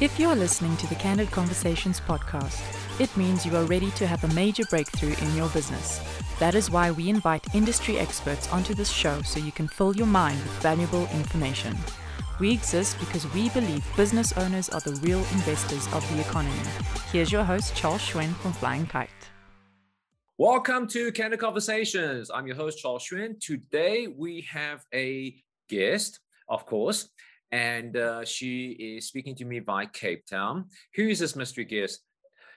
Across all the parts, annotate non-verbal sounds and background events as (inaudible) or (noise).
If you are listening to the Candid Conversations podcast, it means you are ready to have a major breakthrough in your business. That is why we invite industry experts onto this show so you can fill your mind with valuable information. We exist because we believe business owners are the real investors of the economy. Here's your host, Charles Schwen from Flying Kite. Welcome to Candid Conversations. I'm your host, Charles Schwen. Today we have a guest, of course, and uh, she is speaking to me by Cape Town. Who is this mystery guest?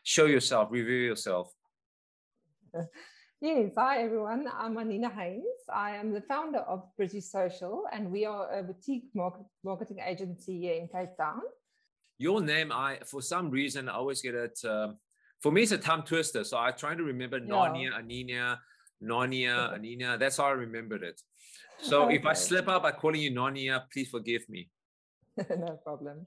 Show yourself, reveal yourself. (laughs) Yes, hi everyone. I'm Anina Haynes. I am the founder of Pretty Social, and we are a boutique market, marketing agency here in Cape Town. Your name, I for some reason I always get it. Um, for me, it's a tongue twister. So I'm trying to remember yeah. Narnia, Anina, Narnia, (laughs) Anina. That's how I remembered it. So okay. (laughs) if I slip up by calling you Narnia, please forgive me. (laughs) no problem.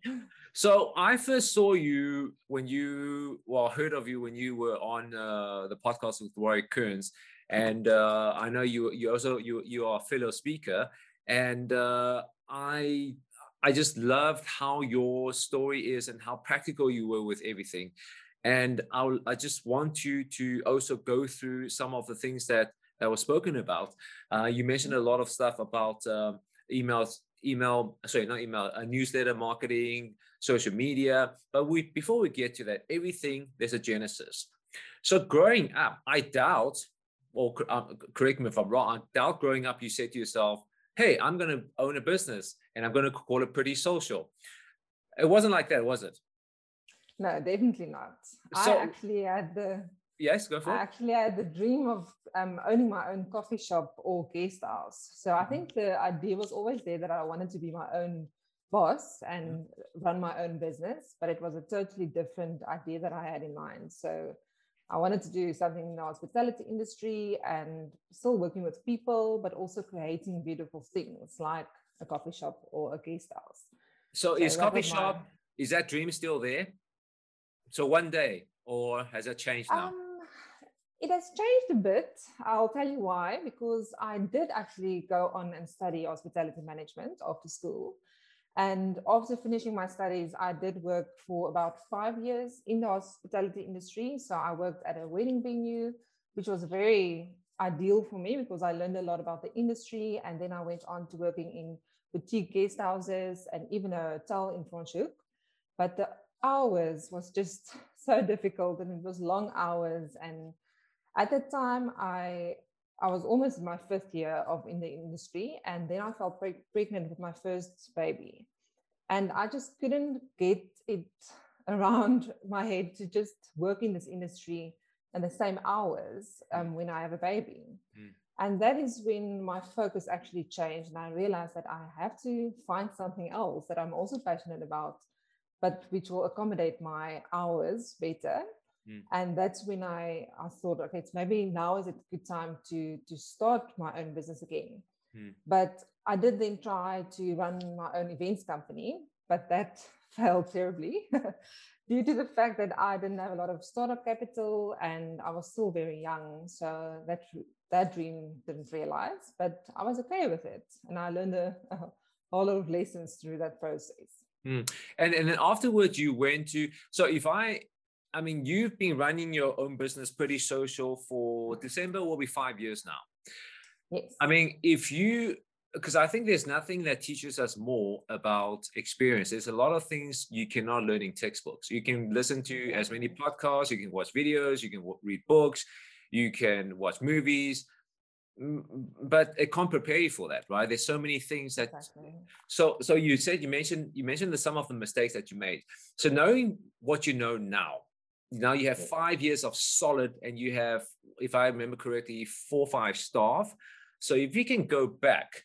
So I first saw you when you, well, heard of you when you were on uh, the podcast with Warwick Kearns, and uh, I know you you also you you are a fellow speaker, and uh, I I just loved how your story is and how practical you were with everything, and I I just want you to also go through some of the things that that was spoken about. Uh, you mentioned a lot of stuff about uh, emails email, sorry, not email, a newsletter marketing, social media. But we before we get to that, everything there's a genesis. So growing up, I doubt, or um, correct me if I'm wrong, I doubt growing up you said to yourself, "Hey, I'm going to own a business and I'm going to call it Pretty Social." It wasn't like that, was it? No, definitely not. So, I actually had the Yes, go for I it. Actually, I had the dream of um, owning my own coffee shop or guest house. So I think the idea was always there that I wanted to be my own boss and run my own business, but it was a totally different idea that I had in mind. So I wanted to do something in the hospitality industry and still working with people, but also creating beautiful things like a coffee shop or a guest house. So, so is coffee shop, my... is that dream still there? So one day, or has it changed now? Um, it has changed a bit. I'll tell you why, because I did actually go on and study hospitality management after school. And after finishing my studies, I did work for about five years in the hospitality industry. So I worked at a wedding venue, which was very ideal for me because I learned a lot about the industry. And then I went on to working in boutique guest houses and even a hotel in Franschhoek. But the hours was just (laughs) so difficult and it was long hours and at that time i i was almost in my fifth year of in the industry and then i felt pre- pregnant with my first baby. And i just couldn't get it (laughs) around my head to just work in this industry and the same hours um, when i have a baby. Mm. and that is when my focus actually changed and i realized that i have to find something else that i'm also passionate about but which will accommodate my hours better Mm. And that's when I, I thought, okay, it's maybe now is a good time to to start my own business again. Mm. But I did then try to run my own events company, but that (laughs) failed terribly (laughs) due to the fact that I didn't have a lot of startup capital and I was still very young. So that that dream didn't realize, but I was okay with it, and I learned a, a whole lot of lessons through that process. Mm. And and then afterwards, you went to. So if I I mean, you've been running your own business pretty social for December will be five years now. Yes. I mean, if you because I think there's nothing that teaches us more about experience. There's a lot of things you cannot learn in textbooks. You can listen to as many podcasts, you can watch videos, you can read books, you can watch movies, but it can't prepare you for that, right? There's so many things that. Exactly. So, so you said you mentioned you mentioned the some of the mistakes that you made. So knowing what you know now, now you have five years of solid and you have if i remember correctly four five staff. So if you can go back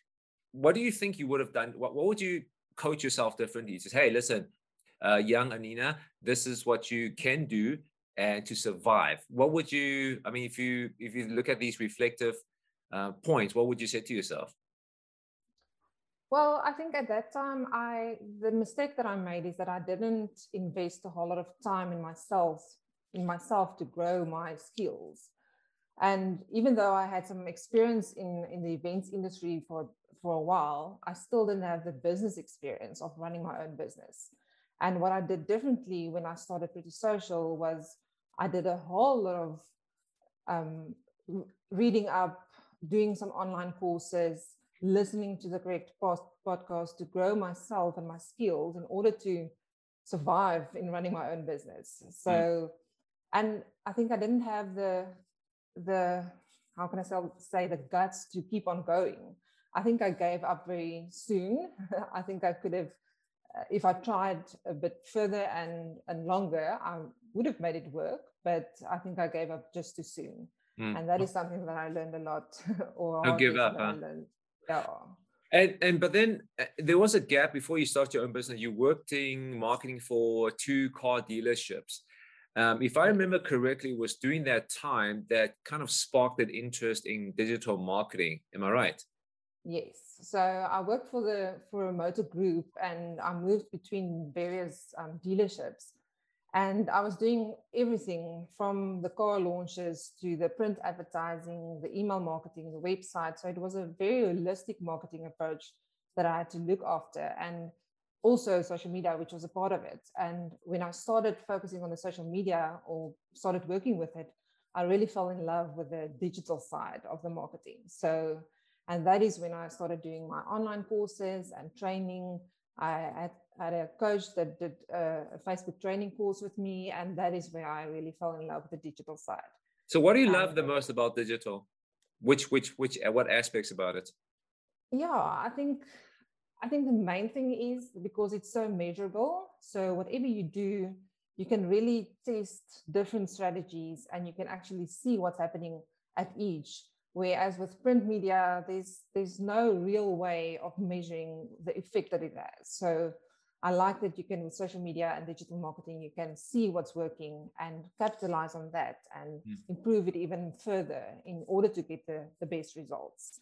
what do you think you would have done? What, what would you coach yourself differently? Just hey listen uh, young anina this is what you can do and to survive. What would you i mean if you if you look at these reflective uh, points what would you say to yourself well, I think at that time, I the mistake that I made is that I didn't invest a whole lot of time in myself, in myself to grow my skills. And even though I had some experience in, in the events industry for, for a while, I still didn't have the business experience of running my own business. And what I did differently when I started Pretty Social was I did a whole lot of um, reading up, doing some online courses, listening to the correct post- podcast to grow myself and my skills in order to survive in running my own business. So, mm. and I think I didn't have the the how can I say the guts to keep on going. I think I gave up very soon. (laughs) I think I could have, uh, if I tried a bit further and and longer, I would have made it work. But I think I gave up just too soon, mm. and that is something that I learned a lot. (laughs) or don't give up. Huh? Yeah. And and but then uh, there was a gap before you started your own business. You worked in marketing for two car dealerships. Um, if I remember correctly, was during that time that kind of sparked that interest in digital marketing. Am I right? Yes. So I worked for the for a motor group, and I moved between various um, dealerships, and I was doing everything from the car launches to the print advertising, the email marketing, the website. So it was a very holistic marketing approach that I had to look after, and also social media, which was a part of it. And when I started focusing on the social media or started working with it, I really fell in love with the digital side of the marketing. So, and that is when I started doing my online courses and training. I had, had a coach that did a, a Facebook training course with me, and that is where I really fell in love with the digital side. So, what do you love the um, most about digital? Which, which, which, uh, what aspects about it? Yeah, I think I think the main thing is because it's so measurable. So whatever you do, you can really test different strategies and you can actually see what's happening at each. Whereas with print media, there's there's no real way of measuring the effect that it has. So I like that you can with social media and digital marketing, you can see what's working and capitalize on that and mm. improve it even further in order to get the, the best results.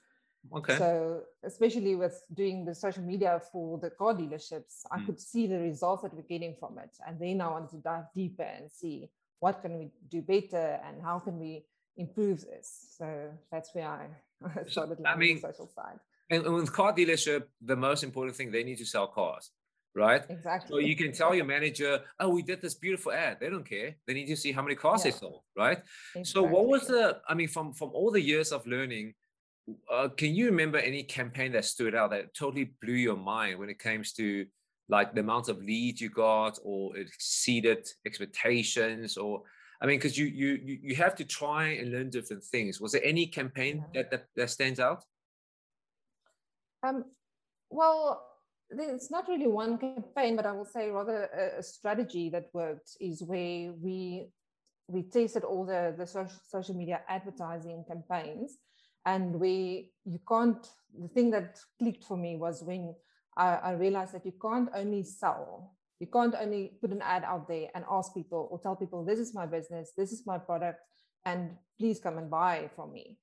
Okay. So especially with doing the social media for the car dealerships, I mm. could see the results that we're getting from it. And then I wanted to dive deeper and see what can we do better and how can we improve this. So that's where I (laughs) started learning I mean, the social side. And with car dealership, the most important thing they need to sell cars, right? Exactly. So you can tell your manager, "Oh, we did this beautiful ad." They don't care. They need to see how many cars yeah. they sold, right? Exactly. So what was the? I mean, from from all the years of learning, uh, can you remember any campaign that stood out that totally blew your mind when it comes to like the amount of leads you got or exceeded expectations or i mean because you you you have to try and learn different things was there any campaign yeah. that, that that stands out um well it's not really one campaign but i will say rather a, a strategy that worked is where we we tested all the the social, social media advertising campaigns. And we you can't the thing that clicked for me was when I, I, realized that you can't only sell. You can't only put an ad out there and ask people or tell people this is my business. This is my product. And please come and buy from me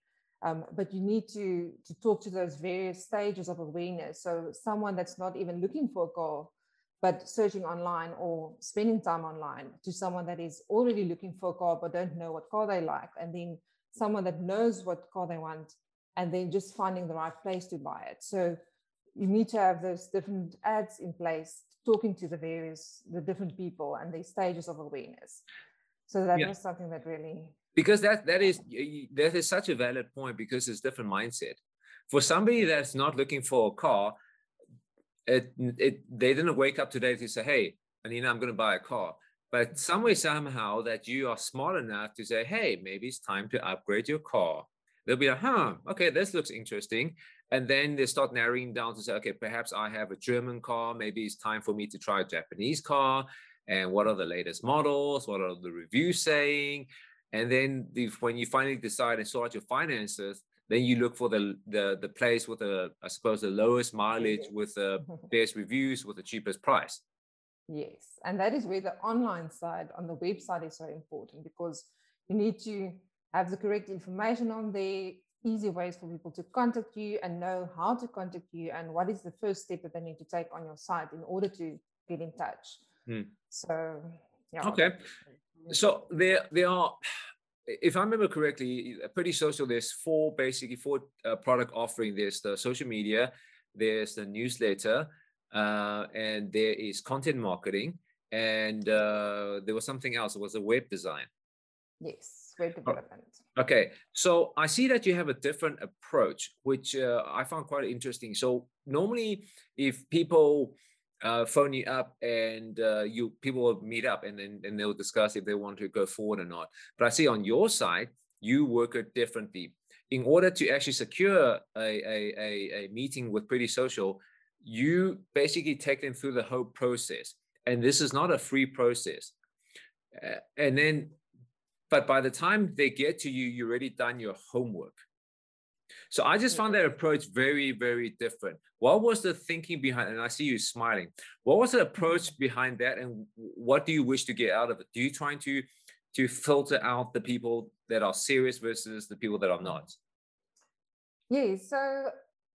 um, but you need to to talk to those various stages of awareness so someone that's not even looking for a car but searching online or spending time online to someone that is already looking for a car but don't know what car they like and then someone that knows what car they want and then just finding the right place to buy it. So you need to have those different ads in place, talking to the various, the different people and the stages of awareness. So that yeah. was something that really because that that is that is such a valid point because it's different mindset. For somebody that's not looking for a car, it it they didn't wake up today to say, "Hey, Anina, I'm going to buy a car." but some way somehow that you are smart enough to say hey maybe it's time to upgrade your car. They'll be like huh okay this looks interesting. And then they start narrowing down to say okay perhaps i have a german car. Maybe it's time for me to try a japanese car. And what are the latest models? What are the reviews saying and then the, when you finally decide and sort out your finances then you look for the the, the place with the i suppose the lowest mileage with the (laughs) best reviews with the cheapest price Yes, and that is where the online side on the website is so important because you need to have the correct information on there, easy ways for people to contact you and know how to contact you and what is the first step that they need to take on your site in order to get in touch. Hmm. So, yeah. Okay. So there, there are, if I remember correctly, pretty social. There's four basically four uh, product offering. There's the social media, there's the newsletter, uh, and there is content marketing and uh, there was something else. It was a web design. Yes, web oh, development. Okay, so I see that you have a different approach, which uh, I found quite interesting. So normally, if people uh, phone you up and uh, you people will meet up and then and they'll discuss if they want to go forward or not. But I see on your side, you work it differently. In order to actually secure a, a, a, a meeting with Pretty Social, you basically take them through the whole process. And this is not a free process. Uh, and then, but by the time they get to you, you've already done your homework. So I just found that approach very, very different. What was the thinking behind? And I see you smiling. What was the approach behind that, and what do you wish to get out of it? Do you trying to to filter out the people that are serious versus the people that are not? Yeah. So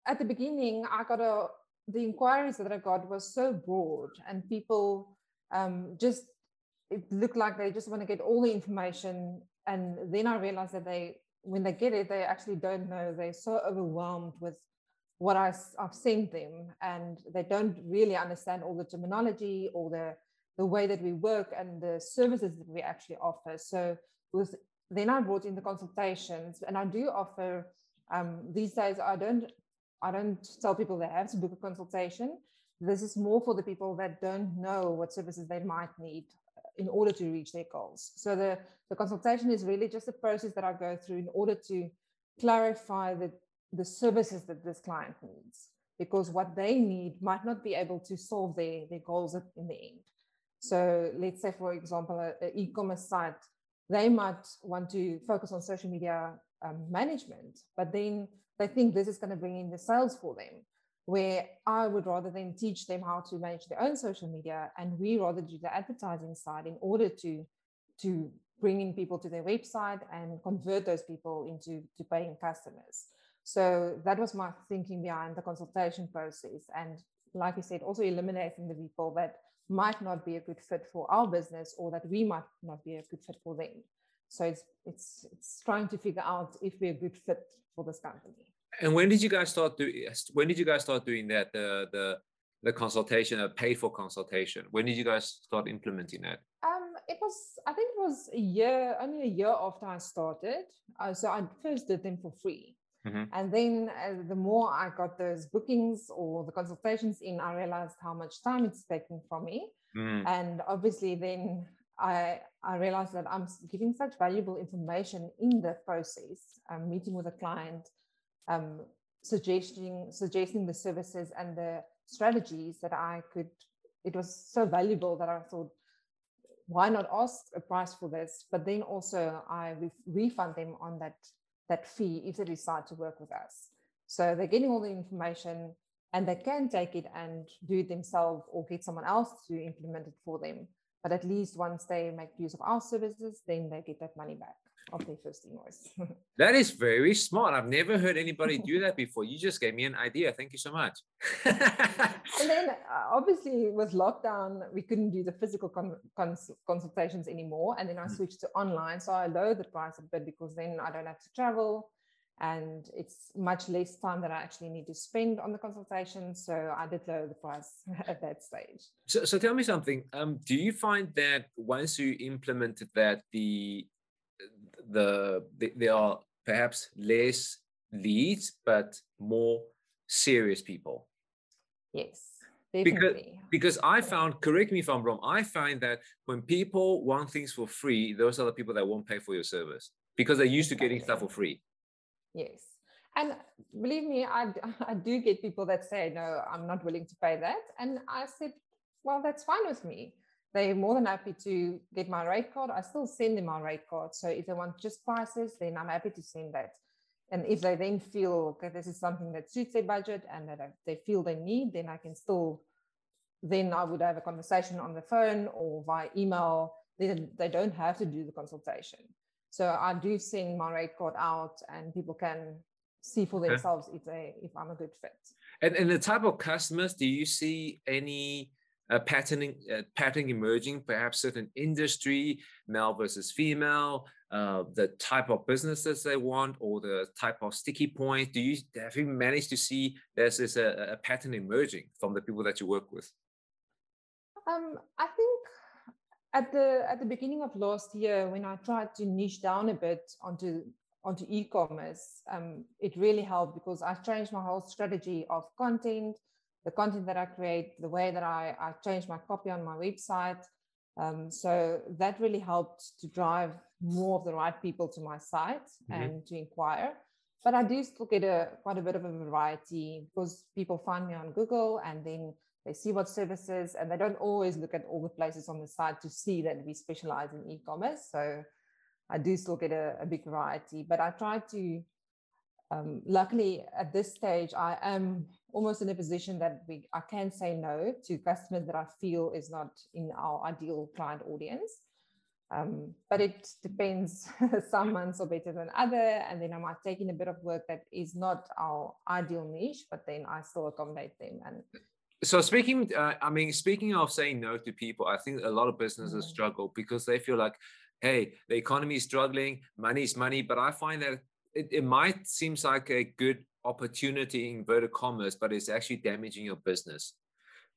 at the beginning, I got a the inquiries that I got was so broad, and people um, just it looked like they just want to get all the information. And then I realized that they when they get it, they actually don't know. They're so overwhelmed with what I, have sent them, and they don't really understand all the terminology or the the way that we work and the services that we actually offer. So with then I brought in the consultations, and I do offer um, these days. I don't I don't tell people they have to book a consultation. This is more for the people that don't know what services they might need in order to reach their goals. So the, the consultation is really just a process that I go through in order to clarify the, the services that this client needs, because what they need might not be able to solve their, their goals in the end. So let's say, for example, an e-commerce site, they might want to focus on social media um, management, but then they think this is going to bring in the sales for them where I would rather than teach them how to manage their own social media, and we rather do the advertising side in order to to bring in people to their website and convert those people into to paying customers. So that was my thinking behind the consultation process, and like you said, also eliminating the people that might not be a good fit for our business or that we might not be a good fit for them. So it's it's it's trying to figure out if we're a good fit for this company. And when did you guys start doing? When did you guys start doing that? The the the consultation, a paid for consultation. When did you guys start implementing that? Um, it was I think it was a year, only a year after I started. Uh, so I first did them for free. Mm-hmm. And then uh, the more I got those bookings or the consultations in, I realized how much time it's taking from me. Mm. And obviously, then I, I realized that I'm giving such valuable information in the process. I'm meeting with a client, um, suggesting suggesting the services and the strategies that I could. It was so valuable that I thought, why not ask a price for this? But then also I refund them on that that fee if they decide to work with us. So they're getting all the information and they can take it and do it themselves or get someone else to implement it for them. But at least once they make use of our services, then they get that money back of their first invoice. that is very smart. I've never heard anybody (laughs) do that before. You just gave me an idea. Thank you so much. (laughs) and then uh, obviously with lockdown, we couldn't do the physical con- cons- consultations anymore. And then I mm. switched to online. So I lowered the price a bit because then I don't have to travel and it's much less time that I actually need to spend on the consultation. So I did lower the price (laughs) at that stage. So, so tell me something. Um, do you find that once you implemented that, the the, the there are perhaps less leads but more serious people. Yes because because i found correct me if i'm wrong i find that when people want things for free those are the people that won't pay for your service because they're used to getting stuff for free. Yes. And believe me I, (laughs) I do get people that say no i'm not willing to pay that. And i said well that's fine with me they're more than happy to get my rate card. I still send them my rate card. So if they want just prices, then I'm happy to send that. And if they then feel okay, this is something that suits their budget and that they feel they need, then I can still, then I would have a conversation on the phone or via email. Then they don't have to do the consultation. So I do send my rate card out and people can see for themselves okay. if they if I'm a good fit. And and the type of customers, do you see any a patterning uh, pattern emerging, perhaps certain industry, male versus female, uh, the type of businesses they want, or the type of sticky point. Do you have you managed to see there's a, a pattern emerging from the people that you work with? Um, I think at the at the beginning of last year, when I tried to niche down a bit onto onto e-commerce, um, it really helped because I changed my whole strategy of content, the content that I create, the way that I, I changed my copy on my website. Um, so that really helped to drive more of the right people to my site mm-hmm. and to inquire. But I do still get a quite a bit of a variety because people find me on Google and then they see what services and they don't always look at all the places on the site to see that we specialize in e-commerce. So I do still get a, a big variety, but I try to. Um, luckily, at this stage, I am almost in a position that we I can say no to customers that I feel is not in our ideal client audience. Um, but it depends. (laughs) Some months are better than other, and then I might take in a bit of work that is not our ideal niche, but then I still accommodate them. And so speaking, uh, I mean, speaking of saying no to people, I think a lot of businesses mm. struggle because they feel like hey, the economy is struggling, money is money. But I find that it, it might seems like a good opportunity in inverted commerce, but it's actually damaging your business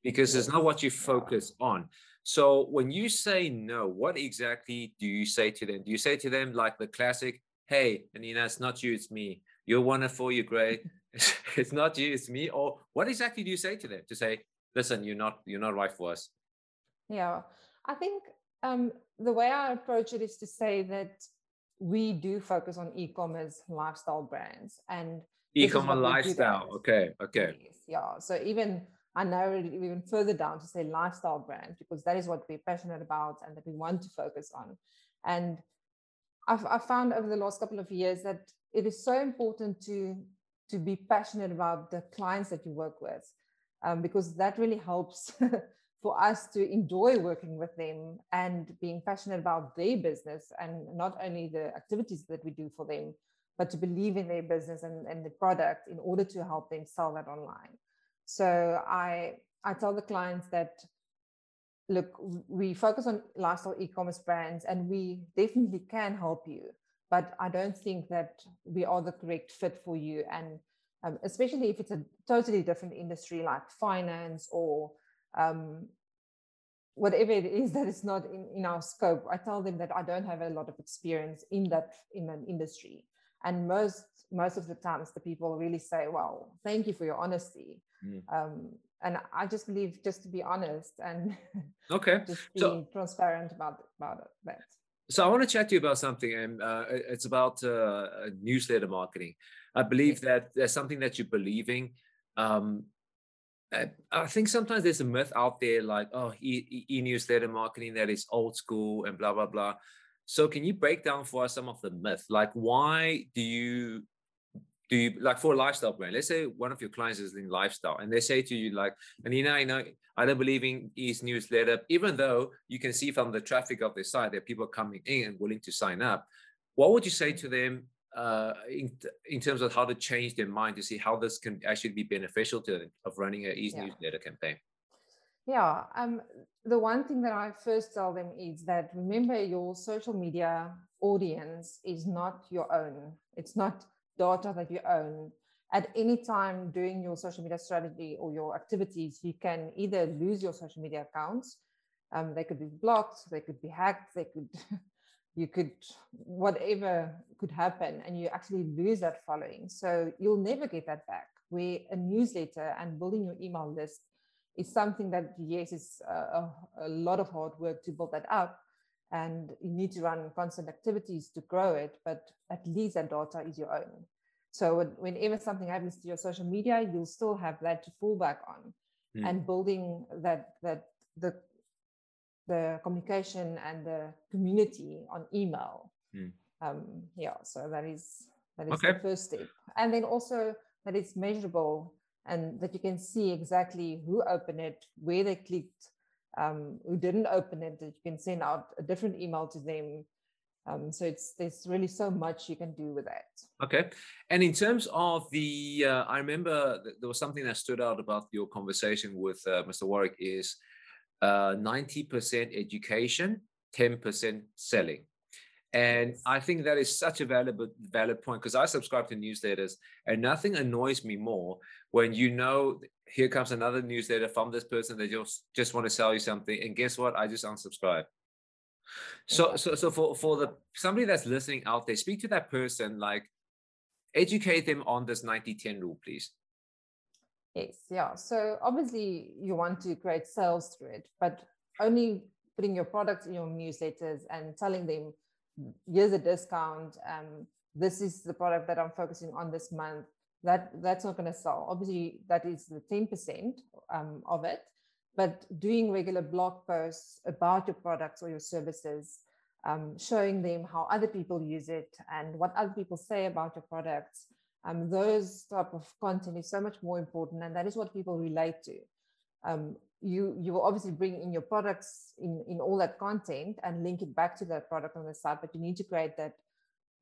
because it's not what you focus on. So when you say no, what exactly do you say to them? Do you say to them like the classic, hey, Anina, it's not you, it's me. You're wonderful, you're great. (laughs) (laughs) it's not you, it's me. Or what exactly do you say to them to say, listen, you're not, you're not right for us? Yeah, I think um, the way I approach it is to say that we do focus on e-commerce lifestyle brands and e-commerce lifestyle. Okay, okay. Yeah. So even I narrowed it even further down to say lifestyle brands because that is what we're passionate about and that we want to focus on. And I've, I've found over the last couple of years that it is so important to to be passionate about the clients that you work with um, because that really helps (laughs) for us to enjoy working with them and being passionate about their business and not only the activities that we do for them, but to believe in their business and, and the product in order to help them sell that online. So I I tell the clients that look, we focus on lifestyle e-commerce brands and we definitely can help you, but I don't think that we are the correct fit for you. And um, especially if it's a totally different industry like finance or um, whatever it is that is not in, in our scope i tell them that i don't have a lot of experience in that in an industry. And most most of the times the people really say well thank you for your honesty. Mm. um, and i just believe just to be honest and (laughs) okay. just being so, transparent about about that. So i want to chat to you about something and uh, it's about uh, newsletter marketing. I believe that there's something that you're believing um, Uh, I think sometimes there's a myth out there like, oh, e, e newsletter marketing that is old school and blah blah blah. So can you break down for us some of the myth? Like, why do you do you like for a lifestyle brand? Let's say one of your clients is in lifestyle, and they say to you like, Anina, I know I don't believe in e newsletter, even though you can see from the traffic of the site that people are coming in and willing to sign up. What would you say to them uh, in, in terms of how to change their mind to see how this can actually be beneficial to them of running a e yeah. newsletter campaign? Yeah, um, the one thing that I first tell them is that remember your social media audience is not your own. It's not data that you own. At any time during your social media strategy or your activities, you can either lose your social media accounts. Um, they could be blocked, they could be hacked, they could (laughs) you could whatever could happen and you actually lose that following. So you'll never get that back. Where a newsletter and building your email list is something that yes is a, a, lot of hard work to build that up and you need to run constant activities to grow it but at least that data is your own. So whenever something happens to your social media you'll still have that to fall back on mm. and building that that the the communication and the community on email. Mm. Um, yeah, so that is that is okay. the first step, and then also that it's measurable and that you can see exactly who opened it, where they clicked, um, who didn't open it. That you can send out a different email to them. Um, so it's there's really so much you can do with that. Okay, and in terms of the, uh, I remember there was something that stood out about your conversation with uh, Mr. Warwick is uh, 90% education, 10% selling. And I think that is such a valuable valid point because I subscribe to newsletters and nothing annoys me more when you know here comes another newsletter from this person that just just want to sell you something and guess what I just unsubscribe So, so, so for for the somebody that's listening out there, speak to that person, like educate them on this 90-10 rule, please. Yes, yeah. So obviously you want to create sales through it, but only putting your products in your newsletters and telling them, here's a discount. Um, this is the product that I'm focusing on this month. That that's not going to sell. Obviously, that is the 10% um, of it. But doing regular blog posts about your products or your services, um, showing them how other people use it and what other people say about your products, um, those type of content is so much more important, and that is what people relate to. Um, you you will obviously bring in your products in in all that content and link it back to that product on the site, but you need to create that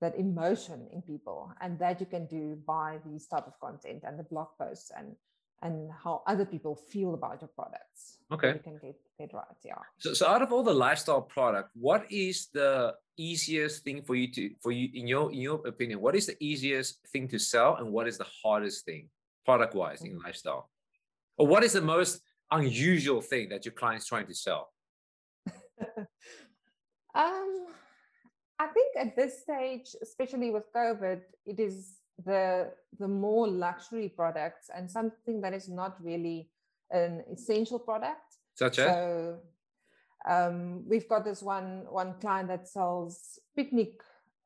that emotion in people, and that you can do by these type of content and the blog posts and and how other people feel about your products. Okay. You can get, get right. Yeah. So, so out of all the lifestyle product, what is the easiest thing for you to for you in your in your opinion? What is the easiest thing to sell and what is the hardest thing product wise in mm-hmm. lifestyle? Or what is the most unusual thing that your client's trying to sell? (laughs) um I think at this stage, especially with COVID, it is the the more luxury products and something that is not really an essential product. Such as? So, um, we've got this one one client that sells picnic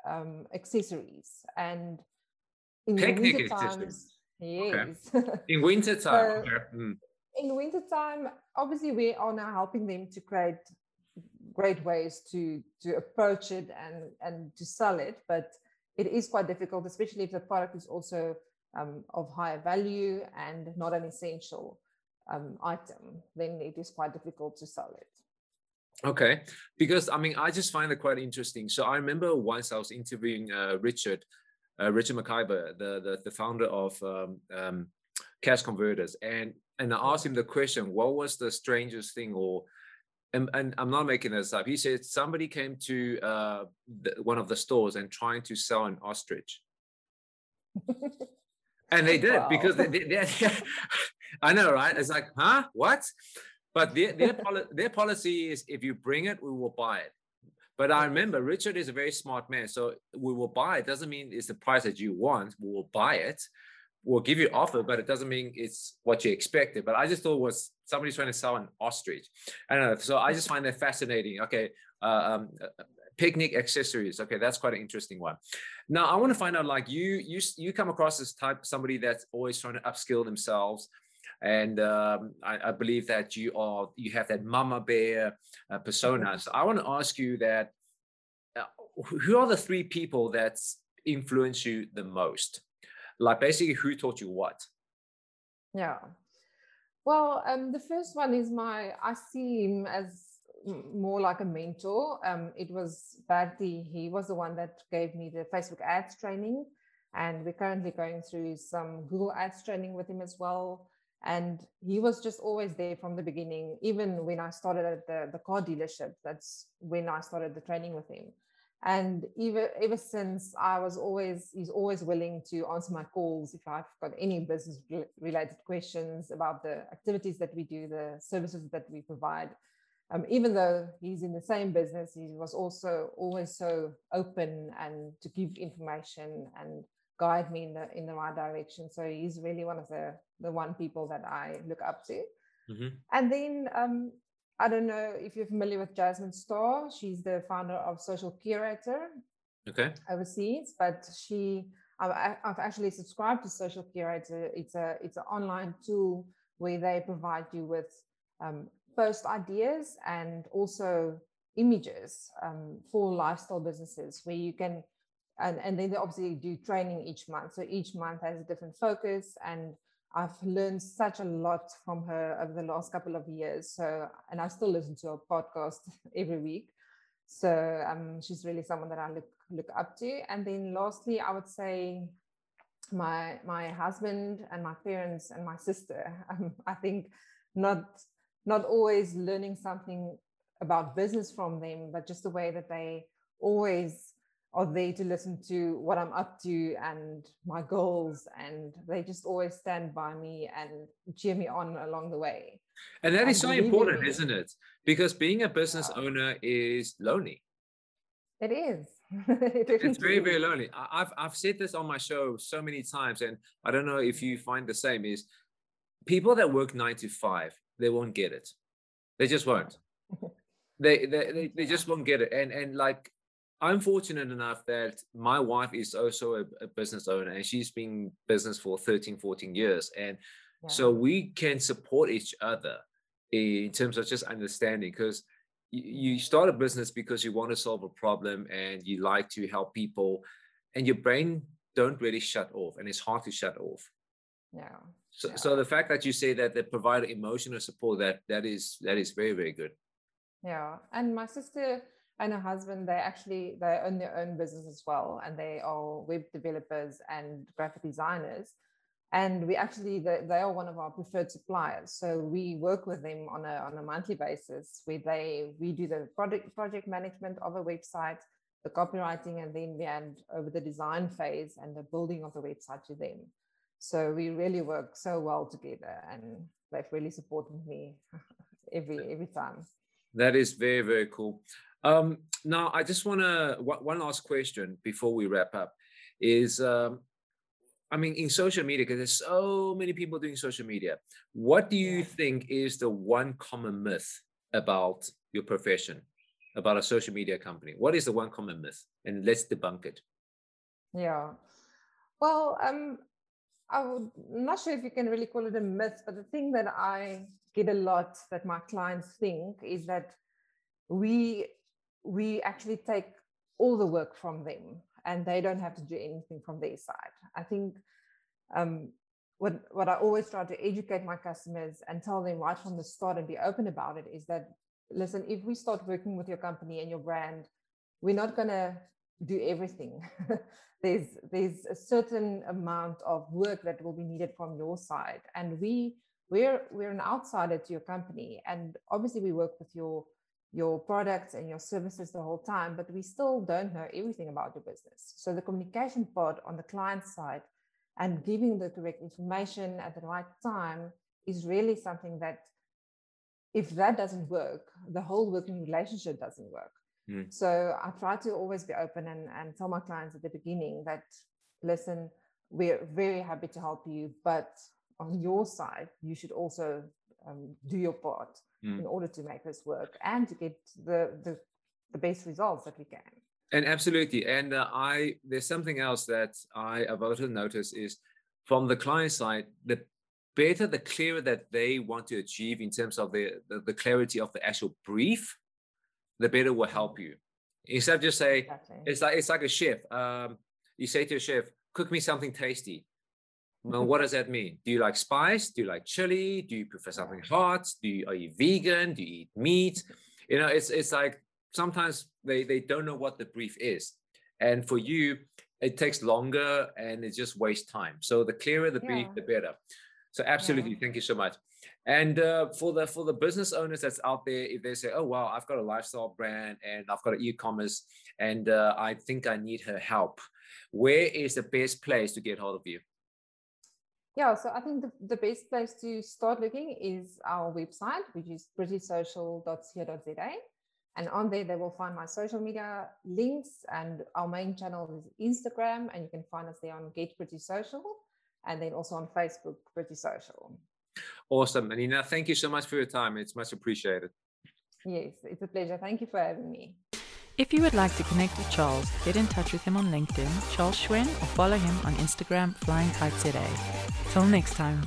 um, accessories and in picnic winter times, yes. Okay. In winter (laughs) time. so, okay. mm. In winter time, obviously we are now helping them to create great ways to to approach it and and to sell it, but it is quite difficult, especially if the product is also um, of higher value and not an essential um, item, then it is quite difficult to sell it. Okay, because I mean, I just find it quite interesting. So I remember once I was interviewing uh, Richard, uh, Richard McIver, the, the, the founder of um, um, Cash Converters, and and I asked him the question, what was the strangest thing or and, and, I'm not making this up. He said somebody came to uh, the, one of the stores and trying to sell an ostrich. (laughs) and they did wow. because they, they, they, (laughs) I know, right? It's like, huh? What? But their their, poli- (laughs) their policy is if you bring it, we will buy it. But I remember Richard is a very smart man, so we will buy it. Doesn't mean it's the price that you want. We will buy it. We'll give you offer, but it doesn't mean it's what you expected. But I just thought was somebody's trying to sell an ostrich. I don't know. So I just find that fascinating. Okay. Uh, um, picnic accessories. Okay, that's quite an interesting one. Now I want to find out, like you, you, you come across as type somebody that's always trying to upskill themselves and um, I, I, believe that you are you have that mama bear uh, persona. So I want to ask you that uh, who are the three people that influence you the most? Like basically, who taught you what? Yeah. Well, um, the first one is my. I see him as more like a mentor. Um, it was Bertie. He was the one that gave me the Facebook ads training, and we're currently going through some Google ads training with him as well and he was just always there from the beginning even when i started at the, the car dealership that's when i started the training with him and even ever since i was always he's always willing to answer my calls if i've got any business related questions about the activities that we do the services that we provide um, even though he's in the same business he was also always so open and to give information and guide me in the in the right direction. So he's really one of the the one people that I look up to. Mm-hmm. And then um, I don't know if you're familiar with Jasmine Star. She's the founder of Social Curator. Okay. Overseas, but she I've actually subscribed to Social Curator. It's a it's an online tool where they provide you with um, post ideas and also images um, for lifestyle businesses where you can and, and then they obviously do training each month. So each month has a different focus and I've learned such a lot from her over the last couple of years. So, and I still listen to her podcast (laughs) every week. So um, she's really someone that I look look up to. And then lastly, I would say my my husband and my parents and my sister. (laughs) Um, I think not not always learning something about business from them, but just the way that they always are there to listen to what I'm up to and my goals. And they just always stand by me and cheer me on along the way. And that and is so important, isn't it? Because being a business yeah. owner is lonely. It is. (laughs) it it's very, very lonely. I've I've said this on my show so many times, and I don't know if you find the same. Is people that work nine to five, they won't get it. They just won't. (laughs) they, they they they just won't get it. And and like I'm fortunate enough that my wife is also a, a, business owner and she's been business for 13, 14 years. And yeah. so we can support each other in terms of just understanding because you, start a business because you want to solve a problem and you like to help people and your brain don't really shut off and it's hard to shut off. Yeah. So, yeah. so the fact that you say that they provide emotional support that that is that is very very good. Yeah, and my sister and her husband they actually they own their own business as well and they are web developers and graphic designers. And we actually they, they are one of our preferred suppliers. So we work with them on a, on a monthly basis where they we do the project project management of a website the copywriting and then we hand over the design phase and the building of the website to them. So we really work so well together and they've really supported me (laughs) every every time. That is very very cool um, now, I just want to one last question before we wrap up is, um, I mean, in social media, because there's so many people doing social media. What do you think is the one common myth about your profession, about a social media company? What is the one common myth? And let's debunk it. Yeah. Well, um, I would, I'm not sure if you can really call it a myth, but the thing that I get a lot that my clients think is that we we actually take all the work from them and they don't have to do anything from their side. I think um, what, what I always try to educate my customers and tell them right from the start and be open about it is that, listen, if we start working with your company and your brand, we're not going to do everything. (laughs) there's there's a certain amount of work that will be needed from your side, and we we're we're an outsider to your company, and obviously we work with your your products and your services the whole time, but we still don't know everything about your business. So the communication part on the client side and giving the correct information at the right time is really something that if that doesn't work, the whole working relationship doesn't work. Mm. So I try to always be open and, and tell my clients at the beginning that, listen, we're very happy to help you, but on your side, you should also um, do your part mm. in order to make this work and to get the, the, the best results that we can. And absolutely. And uh, I there's something else that I have also noticed is from the client side, the better, the clearer that they want to achieve in terms of the, the, the clarity of the actual brief, the better will help you. Instead of just say, exactly. it's like it's like a chef. Um, you say to a chef, cook me something tasty. Well, what does that mean? Do you like spice? Do you like chili? Do you prefer something hot? Do you are you vegan? Do you eat meat? You know, it's it's like sometimes they they don't know what the brief is, and for you, it takes longer and it just wastes time. So the clearer the brief, the better. So absolutely, yeah. thank you so much. And uh, for the for the business owners that's out there, if they say, "Oh wow, I've got a lifestyle brand and I've got an e-commerce, and uh, I think I need her help," where is the best place to get hold of you? Yeah, so I think the, the best place to start looking is our website, which is prettysocial.co.za. And on there, they will find my social media links. And our main channel is Instagram, and you can find us there on Get Pretty Social, and then also on Facebook, Pretty Social. Awesome. Anina, thank you so much for your time. It's much appreciated. Yes, it's a pleasure. Thank you for having me. If you would like to connect with Charles, get in touch with him on LinkedIn, Charles Schwen, or follow him on Instagram, Flying Kites Till next time.